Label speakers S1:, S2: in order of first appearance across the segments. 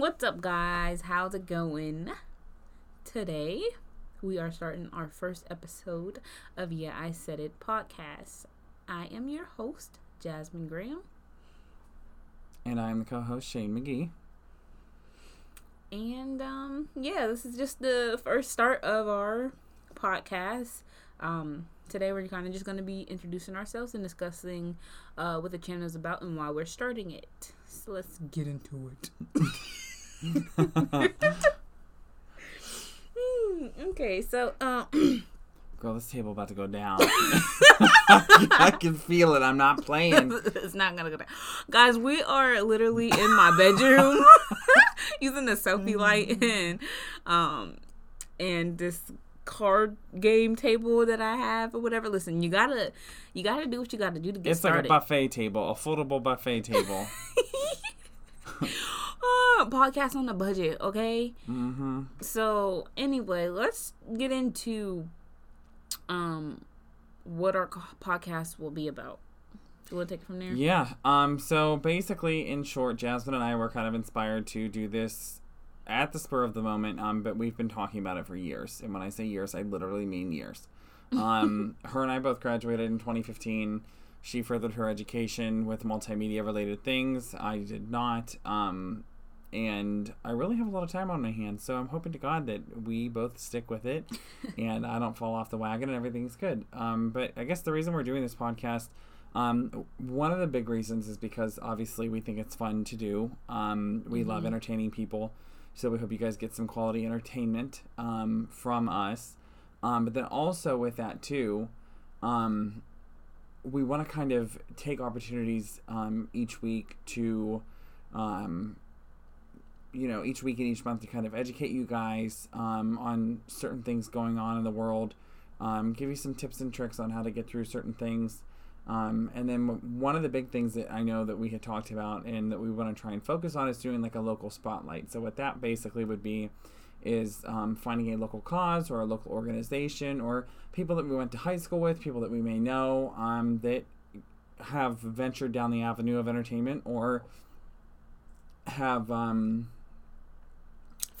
S1: What's up, guys? How's it going? Today, we are starting our first episode of Yeah, I Said It podcast. I am your host, Jasmine Graham.
S2: And I'm the co host, Shane McGee.
S1: And um, yeah, this is just the first start of our podcast. Um, today, we're kind of just going to be introducing ourselves and discussing uh, what the channel is about and why we're starting it. So let's get into it. Hmm, okay, so um,
S2: Girl, this table about to go down. I can feel it. I'm not playing.
S1: it's not gonna go down, guys. We are literally in my bedroom using the selfie light and um and this card game table that I have or whatever. Listen, you gotta you gotta do what you gotta do to get
S2: It's
S1: started.
S2: It's like a buffet table, a foldable buffet table.
S1: Podcast on a budget, okay?
S2: mm-hmm.
S1: So anyway, let's get into um what our podcast will be about. You want to take it from there?
S2: Yeah. Um. So basically, in short, Jasmine and I were kind of inspired to do this at the spur of the moment. Um. But we've been talking about it for years, and when I say years, I literally mean years. Um. her and I both graduated in 2015. She furthered her education with multimedia related things. I did not. Um. And I really have a lot of time on my hands, so I'm hoping to God that we both stick with it, and I don't fall off the wagon, and everything's good. Um. But I guess the reason we're doing this podcast. Um, one of the big reasons is because obviously we think it's fun to do. Um, we love entertaining people, so we hope you guys get some quality entertainment um, from us. Um, but then also with that too, um, we want to kind of take opportunities um, each week to, um, you know, each week and each month to kind of educate you guys um, on certain things going on in the world, um, give you some tips and tricks on how to get through certain things. Um, and then one of the big things that I know that we had talked about and that we want to try and focus on is doing like a local spotlight. So what that basically would be is um, finding a local cause or a local organization or people that we went to high school with, people that we may know um, that have ventured down the avenue of entertainment or have um,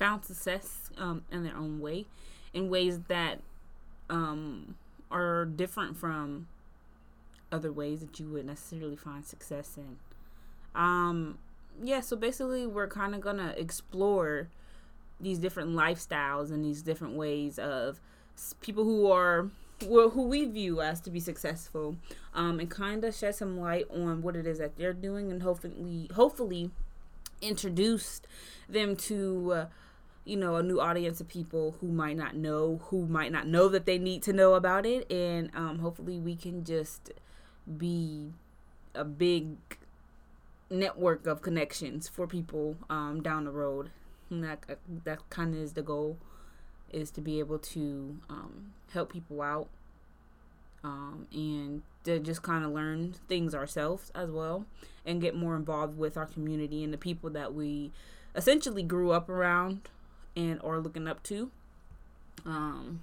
S1: found success um, in their own way, in ways that um, are different from other ways that you would necessarily find success in. Um, yeah, so basically, we're kind of gonna explore these different lifestyles and these different ways of people who are well, who we view as to be successful, um, and kind of shed some light on what it is that they're doing, and hopefully, hopefully, introduce them to. Uh, you know a new audience of people who might not know who might not know that they need to know about it. And um, hopefully we can just be a big network of connections for people um, down the road. And that that kind of is the goal is to be able to um, help people out um, and to just kind of learn things ourselves as well and get more involved with our community and the people that we essentially grew up around and or looking up to. Um,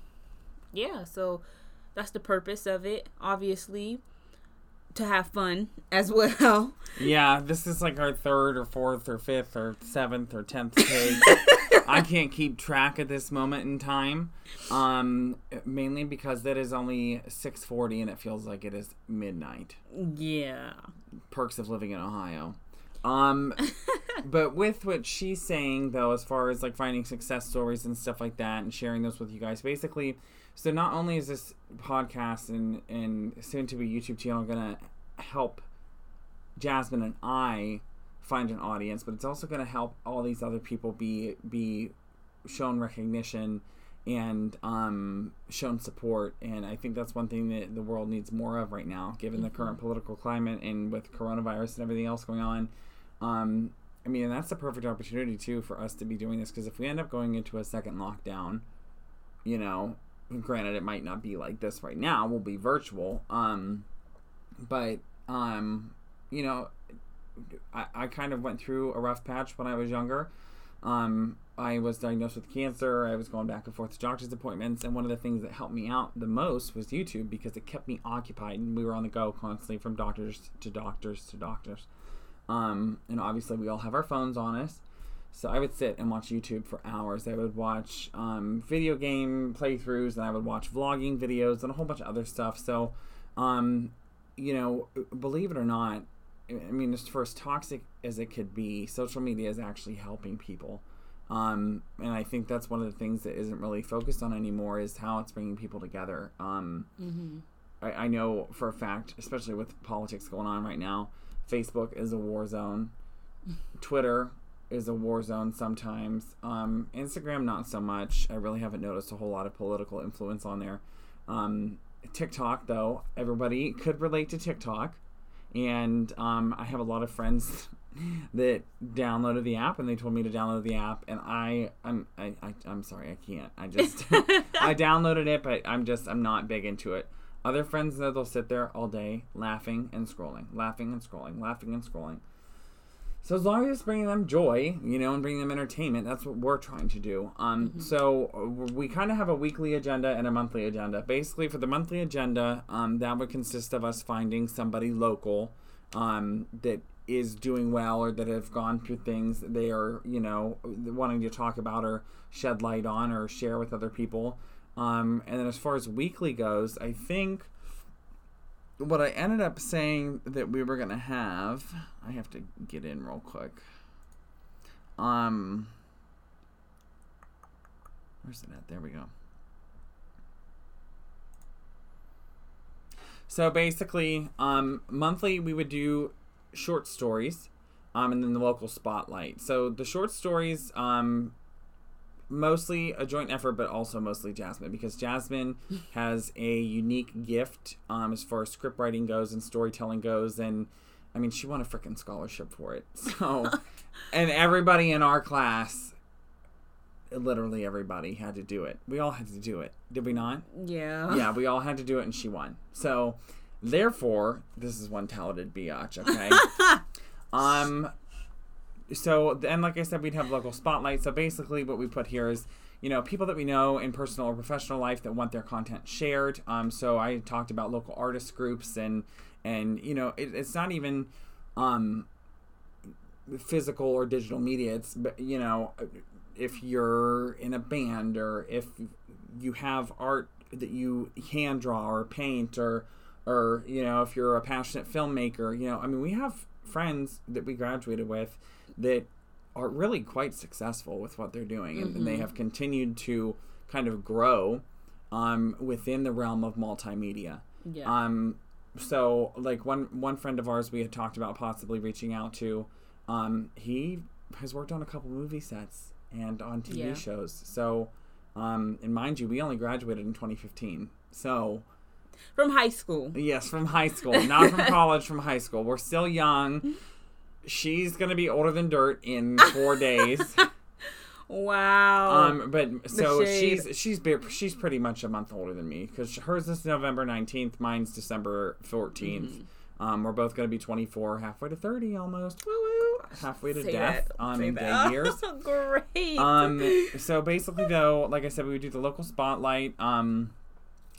S1: yeah, so that's the purpose of it. Obviously, to have fun as well.
S2: Yeah, this is like our third or fourth or fifth or seventh or tenth take. I can't keep track at this moment in time, um, mainly because it is only six forty and it feels like it is midnight.
S1: Yeah.
S2: Perks of living in Ohio. Um, but with what she's saying though, as far as like finding success stories and stuff like that, and sharing those with you guys, basically. So not only is this podcast and and soon to be YouTube channel gonna help Jasmine and I find an audience, but it's also going to help all these other people be be shown recognition and um, shown support. And I think that's one thing that the world needs more of right now, given the current political climate and with coronavirus and everything else going on. Um, I mean, that's the perfect opportunity too for us to be doing this because if we end up going into a second lockdown, you know, granted it might not be like this right now, we'll be virtual. Um, but um, you know, I, I kind of went through a rough patch when I was younger. Um, I was diagnosed with cancer. I was going back and forth to doctor's appointments, and one of the things that helped me out the most was YouTube because it kept me occupied, and we were on the go constantly from doctors to doctors to doctors. Um, and obviously, we all have our phones on us, So I would sit and watch YouTube for hours. I would watch um, video game playthroughs, and I would watch vlogging videos and a whole bunch of other stuff. So, um, you know, believe it or not, I mean, as for as toxic as it could be, social media is actually helping people. Um, and I think that's one of the things that isn't really focused on anymore is how it's bringing people together. Um,
S1: Mm-hmm.
S2: I, I know for a fact, especially with politics going on right now, Facebook is a war zone. Twitter is a war zone sometimes. Um, Instagram, not so much. I really haven't noticed a whole lot of political influence on there. Um, TikTok, though, everybody could relate to TikTok. And um, I have a lot of friends that downloaded the app and they told me to download the app and I I'm I, I I'm sorry I can't I just I downloaded it but I'm just I'm not big into it other friends that they'll sit there all day laughing and scrolling laughing and scrolling laughing and scrolling. So as long as it's bringing them joy you know and bringing them entertainment that's what we're trying to do. Um so uh, we kind of have a weekly agenda and a monthly agenda. Basically for the monthly agenda um that would consist of us finding somebody local um that is doing well or that have gone through things they are, you know, wanting to talk about or shed light on or share with other people. Um, and then as far as weekly goes, I think what I ended up saying that we were to have, I have to get in real quick. Um, where's it at? There we go. So basically, um, monthly we would do short stories, um, and then the local spotlight. So the short stories, um, mostly a joint effort, but also mostly Jasmine because Jasmine has a unique gift um, as far as script writing goes and storytelling goes, and I mean she won a freaking scholarship for it. So, and everybody in our class. Literally everybody had to do it. We all had to do it. Did we not?
S1: Yeah.
S2: yeah, we all had to do it, and she won. So, therefore, this is one talented biatch. Okay. um. So then, like I said, we'd have local spotlight. So basically, what we put here is, you know, people that we know in personal or professional life that want their content shared. Um. So I talked about local artist groups and and you know, it, it's not even, um, physical or digital media. It's but you know, if you're in a band or if you have art that you hand draw or paint or or you know if you're a passionate filmmaker you know i mean we have friends that we graduated with that are really quite successful with what they're doing and, and they have continued to kind of grow um, within the realm of multimedia
S1: Yeah.
S2: um, so like one one friend of ours we had talked about possibly reaching out to um, he has worked on a couple movie sets and on tv
S1: Yeah.
S2: shows so um, and mind you we only graduated in 2015 so
S1: From high school.
S2: Yes, from high school, not from college, from high school. We're still young. She's gonna be older than dirt in four days.
S1: Wow.
S2: Um, but so she's she's she's pretty much a month older than me because hers is November nineteenth, mine's December 14th Um, we're both gonna be twenty four, halfway to thirty almost. Woo woo, halfway to
S1: Say
S2: death.
S1: that.
S2: Um,
S1: Say
S2: in
S1: that.
S2: gay years.
S1: Great.
S2: Um, so basically, though, like I said, we would do the local spotlight. Um,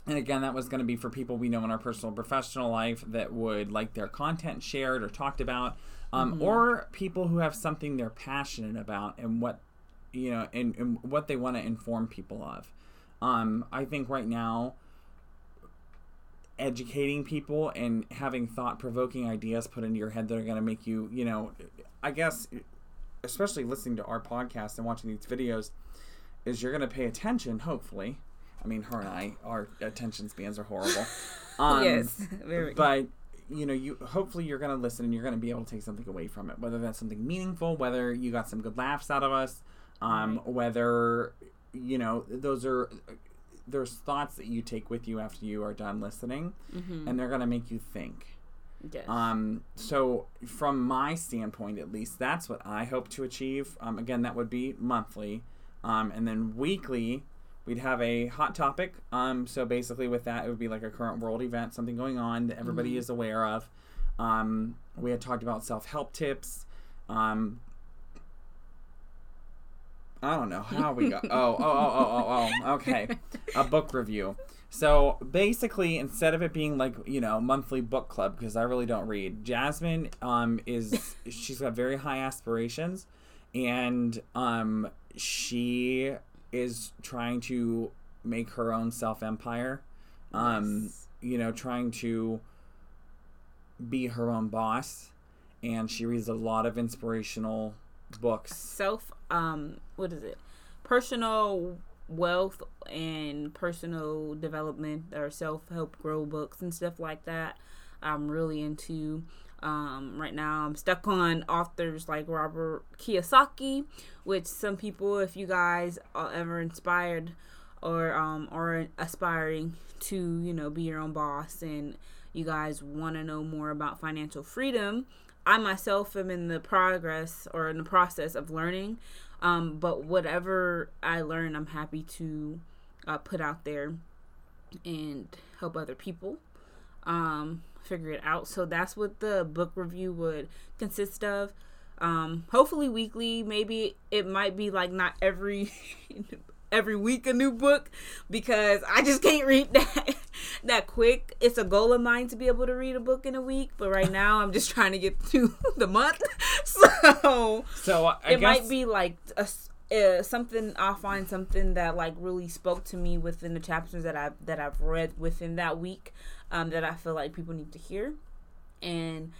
S2: and again, that was going to be for people we know in our personal professional life that would like their content shared or talked about, um, or people who have something they're passionate about and what you know and, and what they want to inform people of. Um, I think right now, educating people and having thought provoking ideas put into your head that are going to make you, you know, I guess, especially listening to our podcast and watching these videos, is you're going to pay attention, hopefully. I mean, her and I, our attention spans are horrible. Um,
S1: yes. Very.
S2: But you know, you hopefully you're going to listen and you're going to be able to take something away from it. Whether that's something meaningful, whether you got some good laughs out of us, um, whether you know those are there's thoughts that you take with you after you are done listening, and they're going to make you think.
S1: yes.
S2: Um, so from my standpoint, at least, that's what I hope to achieve. Um, again, that would be monthly, um, and then weekly, we'd have a hot topic. Um, so basically, with that, it would be like a current world event, something going on that everybody is aware of. Um, we had talked about self help tips. Um, I don't know how we got. Oh, oh, oh, oh, oh, oh. Okay, a book review. So basically, instead of it being like you know monthly book club, because I really don't read. Jasmine um is she's got very high aspirations, and um, she is trying to make her own self empire. Um,
S1: Yes.
S2: you know, trying to be her own boss, and she reads a lot of inspirational books.
S1: self um what is it personal wealth and personal development or self-help grow books and stuff like that i'm really into um right now i'm stuck on authors like robert kiyosaki which some people if you guys are ever inspired or um are aspiring to you know be your own boss and you guys want to know more about financial freedom I myself am in the progress or in the process of learning. Um, but whatever I learn, I'm happy to uh, put out there and help other people um, figure it out. So that's what the book review would consist of. Um, hopefully weekly. Maybe it might be like not every every week a new book because I just can't read that that quick. It's a goal of mine to be able to read a book in a week, but right now I'm just trying to get through the month. So
S2: So I
S1: it
S2: guess
S1: might be like a uh, something I'll find something that like really spoke to me within the chapters that I've that I've read within that week um, that I feel like people need to hear, and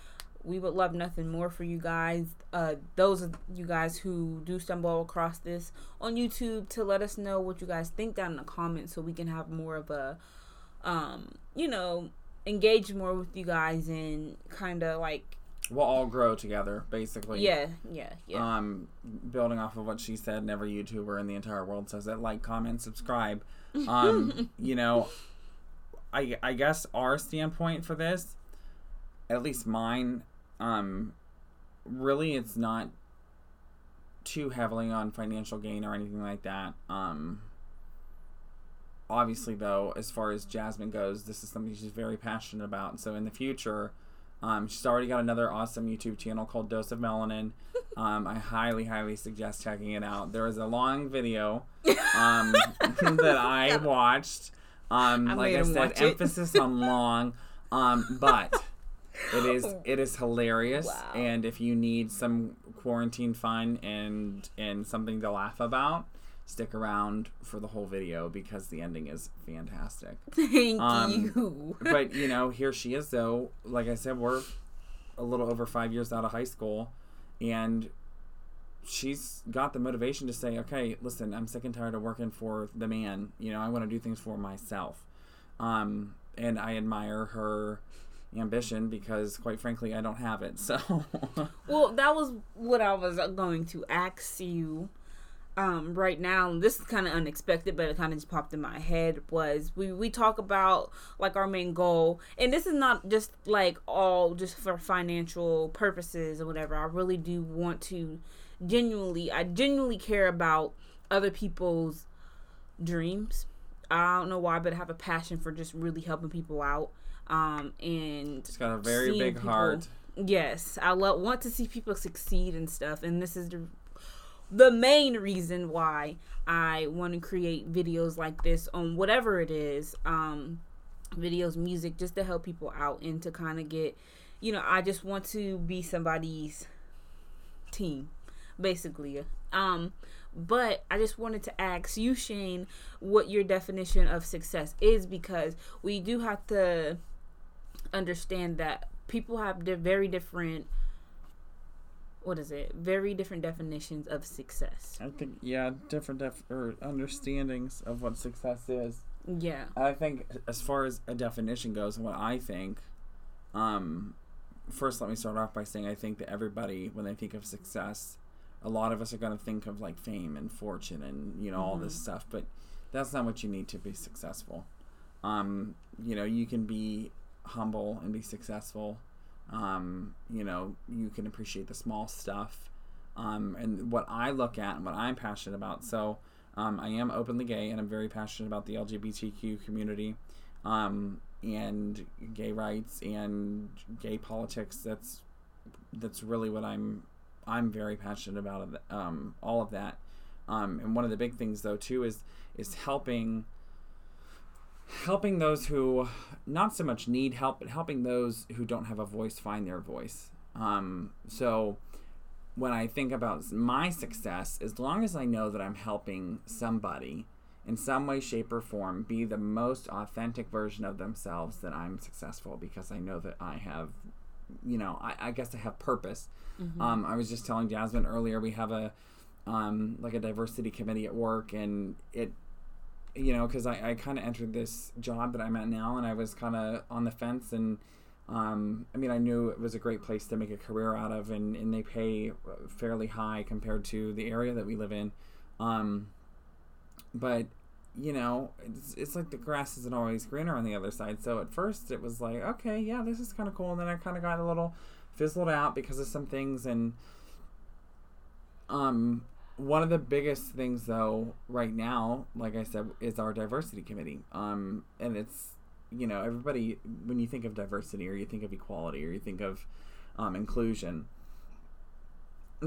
S1: we would love nothing more for you guys. Uh, those of you guys who do stumble across this on YouTube to let us know what you guys think down in the comments so we can have more of a, um, you know, engage more with you guys and kind of like
S2: we'll all grow together, basically.
S1: yeah yeah yeah
S2: Um, building off of what she said, and every YouTuber in the entire world says it. Like, comment, subscribe. Um, you know, I I guess our standpoint for this, at least mine, um, really it's not too heavily on financial gain or anything like that. Um, obviously, though, as far as Jasmine goes, this is something she's very passionate about. So in the future, um, she's already got another awesome YouTube channel called Dose of Melanin. Um, I highly, highly suggest checking it out. There is a long video um, that I watched. Um, like I said, emphasis on long. Um, but it is it is hilarious,
S1: Wow.
S2: and if you need some quarantine fun and and something to laugh about, stick around for the whole video because the ending is fantastic.
S1: Thank
S2: Um,
S1: you.
S2: but you know, here she is though. Like I said, we're a little over five years out of high school, and she's got the motivation to say, "Okay, listen, I'm sick and tired of working for the man. You know, I want to do things for myself." Um, and I admire her ambition because, quite frankly, I don't have it. So,
S1: Well, that was what I was going to ask you. Um, right now, this is kind of unexpected, but it kind of just popped in my head. Was we we talk about like our main goal, and this is not just like all just for financial purposes or whatever. I really do want to genuinely, I genuinely care about other people's dreams. I don't know why, but I have a passion for just really helping people out. Um, and
S2: it's got a very big
S1: people-
S2: heart.
S1: Yes, I love want to see people succeed and stuff, and this is the the main reason why I want to create videos like this on whatever it is, um, videos, music, just to help people out and to kind of get, you know, I just want to be somebody's team, basically. Um, but I just wanted to ask you, Shane, what your definition of success is because we do have to understand that people have very different what is it very different definitions of success
S2: I think yeah, different def- or understandings of what success is.
S1: yeah
S2: I think as far as a definition goes, what I think, um, first let me start off by saying I think that everybody, when they think of success, a lot of us are going to think of like fame and fortune and you know all this stuff, but that's not what you need to be successful. Um, you know, you can be humble and be successful. Um, you know, you can appreciate the small stuff. Um, and what I look at and what I'm passionate about. So, um, I am openly gay and I'm very passionate about the LGBTQ community um, and gay rights and gay politics. That's that's really what I'm I'm very passionate about. Um, all of that. Um, and one of the big things though too is is helping helping those who not so much need help, but helping those who don't have a voice find their voice. Um, so when I think about my success, as long as I know that I'm helping somebody in some way, shape, or form be the most authentic version of themselves, that I'm successful because I know that I have, you know, I, I guess I have purpose. Mm-hmm. Um, I was just telling Jasmine earlier, we have a, um, like a diversity committee at work, and it, you know, because I, I kind of entered this job that I'm at now, and I was kind of on the fence and um, I mean, I knew it was a great place to make a career out of, and, and they pay fairly high compared to the area that we live in. Um, but, you know, it's, it's like the grass isn't always greener on the other side. So at first it was like, okay, yeah, this is kind of cool. And then I kind of got a little fizzled out because of some things. And um, one of the biggest things, though, right now, like I said, is our diversity committee. Um, and it's you know, everybody, when you think of diversity or you think of equality or you think of um, inclusion,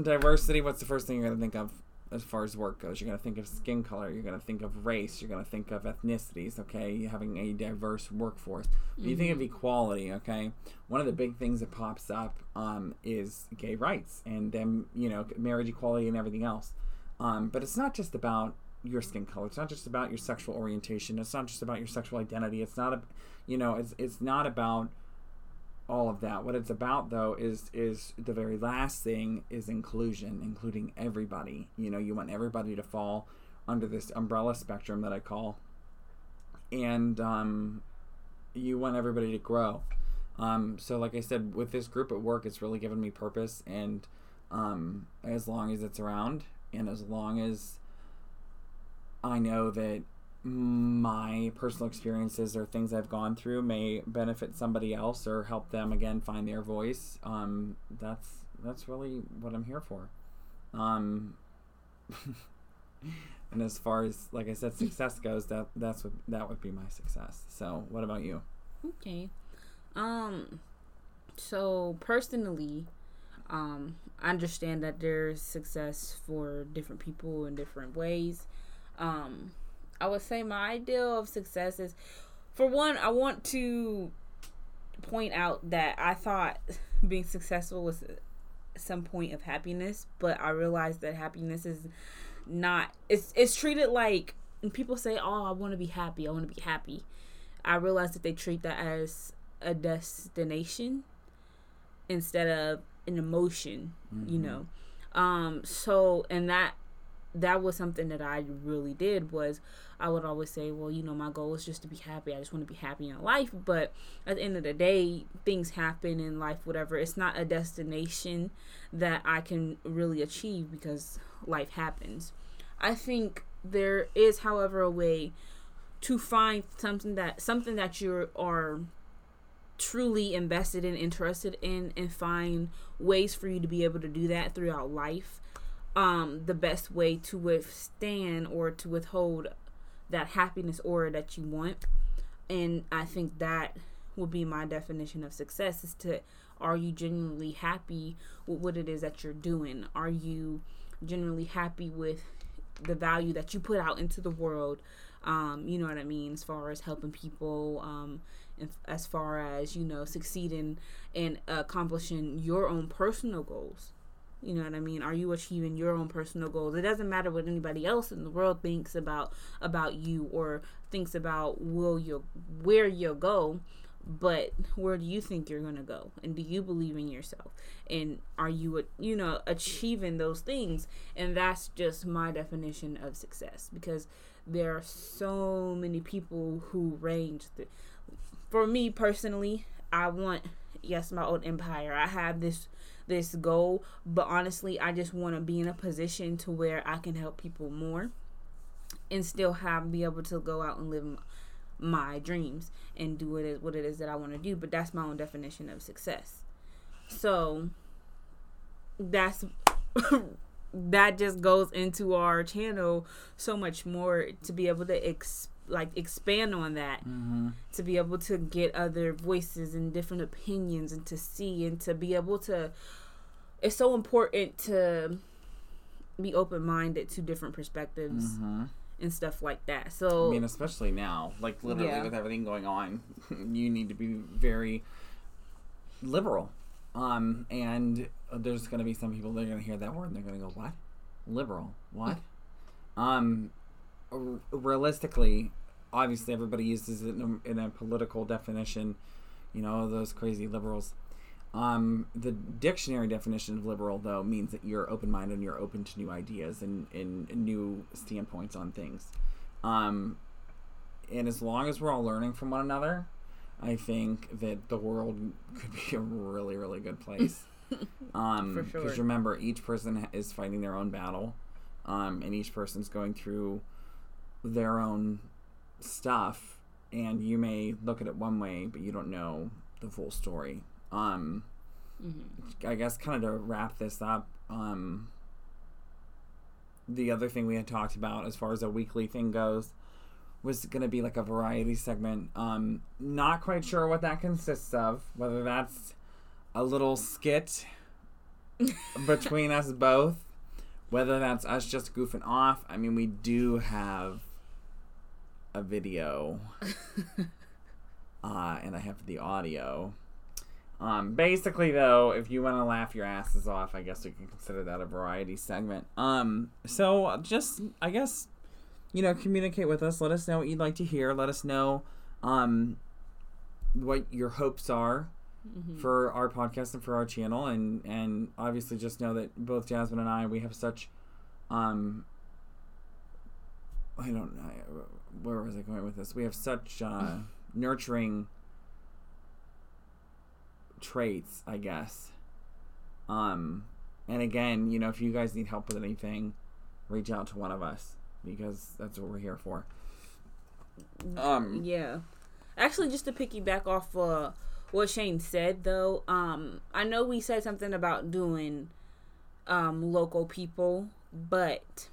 S2: diversity, what's the first thing you're going to think of as far as work goes? You're going to think of skin color, you're going to think of race, you're going to think of ethnicities, okay? Having a diverse workforce. When mm-hmm. you think of mm-hmm. equality, okay, one of the big things that pops up um, is gay rights and them, you know, marriage equality and everything else. Um, but it's not just about your skin color. It's not just about your sexual orientation. It's not just about your sexual identity. It's not a, you know, it's it's not about all of that. What it's about though is is the very last thing is inclusion, including everybody. You know, you want everybody to fall under this umbrella spectrum that I call, and um, you want everybody to grow. Um, so, like I said, with this group at work, it's really given me purpose, and um, as long as it's around, and as long as I know that my personal experiences or things I've gone through may benefit somebody else or help them again find their voice. Um, that's that's really what I'm here for. Um, and as far as like I said, success goes, that that's what that would be my success. So, what about you?
S1: Okay. Um. So personally, um, I understand that there's success for different people in different ways. Um, I would say my ideal of success is, for one, I want to point out that I thought being successful was some point of happiness, but I realized that happiness is not. It's it's treated like when people say, "Oh, I want to be happy. I want to be happy." I realized that they treat that as a destination instead of an emotion. Mm-hmm. You know, um. So and that that was something that I really did was I would always say, well, you know, my goal is just to be happy. I just want to be happy in life. But at the end of the day, things happen in life, whatever. It's not a destination that I can really achieve because life happens. I think there is, however, a way to find something that something that you are truly invested in, interested in, and find ways for you to be able to do that throughout life um, the best way to withstand or to withhold that happiness aura that you want. And I think that would be my definition of success is to are you genuinely happy with what it is that you're doing? Are you genuinely happy with the value that you put out into the world? Um, you know what I mean, as far as helping people, um, as far as you know, succeeding and accomplishing your own personal goals. You know what I mean? Are you achieving your own personal goals? It doesn't matter what anybody else in the world thinks about about you or thinks about will you where you'll go, but where do you think you're going to go? And do you believe in yourself? And are you you know achieving those things? And that's just my definition of success because there are so many people who range for me personally, I want yes, my old empire. I have this this goal, but honestly, I just want to be in a position to where I can help people more and still have be able to go out and live my dreams and do it what it is that I want to do. But that's my own definition of success. So that's that just goes into our channel so much more to be able to ex- like expand on that mm-hmm. to be able to get other voices and different opinions and to see and to be able to it's so important to be open-minded to different perspectives mm-hmm. and stuff like that so
S2: i mean especially now like literally yeah. with everything going on you need to be very liberal um and there's going to be some people that are going to hear that word and they're going to go, "What? Liberal? What?" um, r- realistically, obviously, everybody uses it in a, in a political definition. You know, those crazy liberals. Um, the dictionary definition of liberal, though, means that you're open minded and you're open to new ideas and, and, and new standpoints on things. Um, and as long as we're all learning from one another, I think that the world could be a really, really good place. Um,
S1: For sure.
S2: Because remember, each person is fighting their own battle, um, and each person's going through their own stuff. And you may look at it one way, but you don't know the full story. Um, I guess kind of to wrap this up, um, the other thing we had talked about as far as a weekly thing goes was going to be like a variety segment. Um, not quite sure what that consists of, whether that's a little skit between us both, whether that's us just goofing off. I mean, we do have a video, uh, and I have the audio. Um, basically, though, if you want to laugh your asses off, I guess we can consider that a variety segment. Um, so just, I guess, you know, communicate with us. Let us know what you'd like to hear. Let us know, um, what your hopes are for our podcast and for our channel, and and obviously just know that both Jasmine and I we have such, um, I don't know, where was I going with this? We have such uh, nurturing traits, I guess. Um, and again, you know, if you guys need help with anything, reach out to one of us because that's what we're here for. Um,
S1: Yeah. Actually, just to piggyback off uh, what Shane said, though, um, I know we said something about doing um, local people, but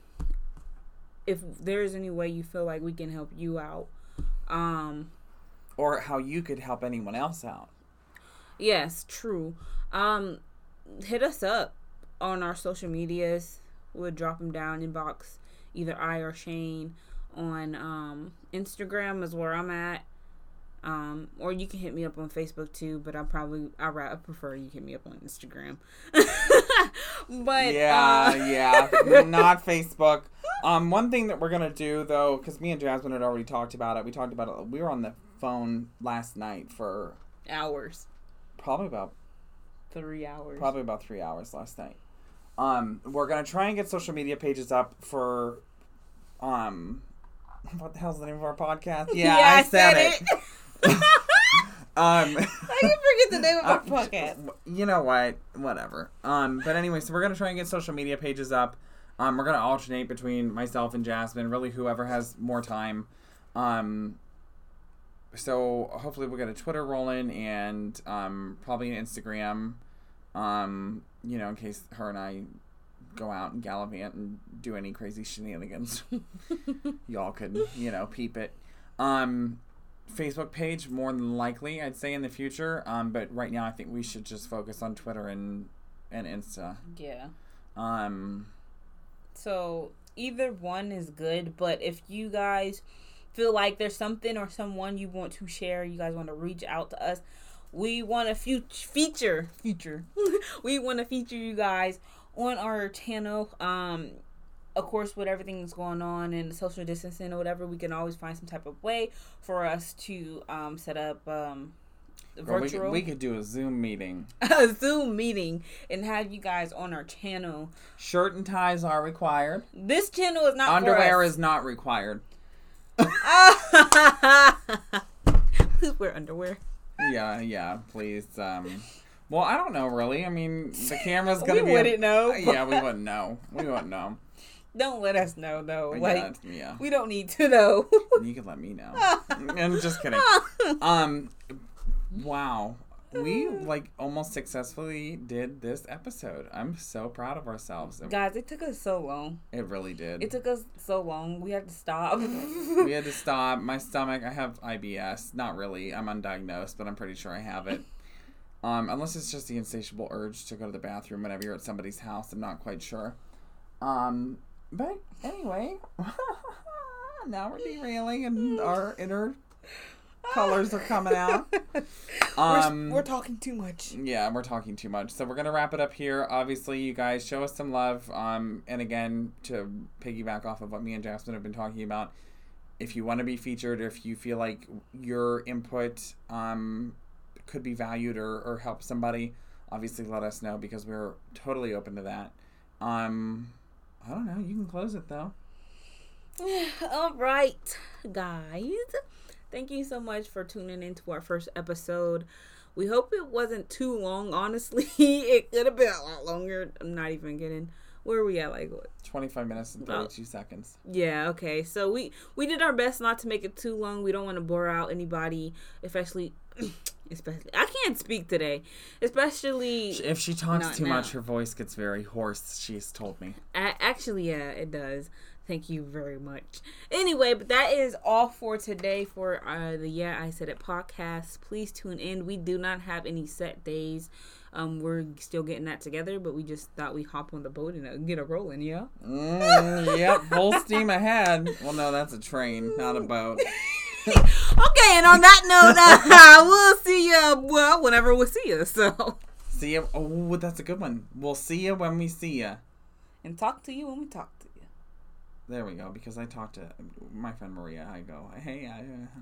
S1: if there's any way you feel like we can help you out, um,
S2: or how you could help anyone else out.
S1: yes, true. Um, hit us up on our social medias. We'll drop them down inbox. Either I or Shane on um, Instagram is where I'm at. Um, or you can hit me up on Facebook too, but I probably I, ra- I prefer you hit me up on Instagram. but
S2: yeah,
S1: uh,
S2: yeah, not Facebook. Um, one thing that we're gonna do though, because me and Jasmine had already talked about it. We talked about it. We were on the phone last night for
S1: hours,
S2: probably about
S1: three hours.
S2: probably about three hours last night. Um, we're gonna try and get social media pages up for, um, what the hell's the name of our podcast? Yeah, I, said, it. um,
S1: I can forget the name of our
S2: Uh,
S1: podcast.
S2: You know what? Whatever. Um, but anyway, so we're gonna try and get social media pages up. Um, we're gonna alternate between myself and Jasmine, really whoever has more time. Um, so hopefully we'll get a Twitter rolling and um, probably an Instagram. Um, you know, in case her and I go out and gallivant and do any crazy shenanigans, y'all could you know peep it. Um, Facebook page more than likely, I'd say in the future. Um, but right now I think we should just focus on Twitter and and Insta.
S1: Yeah.
S2: Um,
S1: So either one is good, but if you guys feel like there's something or someone you want to share, you guys want to reach out to us. We want to fe- feature feature. we want to feature you guys on our channel. Um, of course, with everything that's going on and social distancing or whatever, we can always find some type of way for us to um, set up um,
S2: girl, we,
S1: virtual
S2: could, we could do a Zoom meeting.
S1: a Zoom meeting and have you guys on our channel.
S2: Shirt and ties are required.
S1: This channel is not
S2: Underwear is not required.
S1: Please wear underwear.
S2: Yeah, yeah. Please. Um, well, I don't know really. I mean, the camera's
S1: We
S2: gonna be. a-
S1: wouldn't know.
S2: Yeah, we wouldn't know. We wouldn't know.
S1: Don't let us know though.
S2: Yeah,
S1: Like
S2: yeah.
S1: we don't need to know.
S2: You can let me know. I'm just kidding. Um, wow. We like almost successfully did this episode. I'm so proud of ourselves. It,
S1: Guys, it took us so long.
S2: it really did.
S1: It took us so long. We had to stop.
S2: we had to stop. My stomach. I have IBS. Not really. I'm undiagnosed, but I'm pretty sure I have it. Um, unless it's just the insatiable urge to go to the bathroom whenever you're at somebody's house. I'm not quite sure. Um, but anyway, now we're derailing and our inner colors are coming out.
S1: Um, we're, we're, talking too much.
S2: Yeah, we're talking too much. So we're gonna wrap it up here. Obviously, you guys show us some love. Um, and again, to piggyback off of what me and Jasmine have been talking about, if you want to be featured, or if you feel like your input um could be valued or or help somebody, obviously let us know because we're totally open to that. Um, I don't know. You can close it though.
S1: All right, guys. Thank you so much for tuning into our first episode. We hope it wasn't too long. Honestly, it could have been a lot longer. I'm not even kidding. Where are we at? Like what?
S2: 25 minutes and 32 oh. seconds.
S1: Yeah. Okay. So we we did our best not to make it too long. We don't want to bore out anybody, especially. especially I can't speak today. Especially
S2: if she talks too now. much, her voice gets very hoarse. She's told me.
S1: actually, yeah, it does. Thank you very much. Anyway, but that is all for today for uh, the Yeah I Said It podcast. Please tune in. We do not have any set days. Um, we're still getting that together, but we just thought we'd hop on the boat and uh, get a rolling. Yeah.
S2: Mm, yep. Full steam ahead. Well, no, that's a train, not a boat.
S1: okay, and on that note, uh, we'll see you. Well, whenever we see you. So.
S2: See you. Oh, that's a good one. We'll see you when we see you.
S1: And talk to you when we talk. To you.
S2: There we go. Because I talked to my friend Maria. I go, hey, I, uh,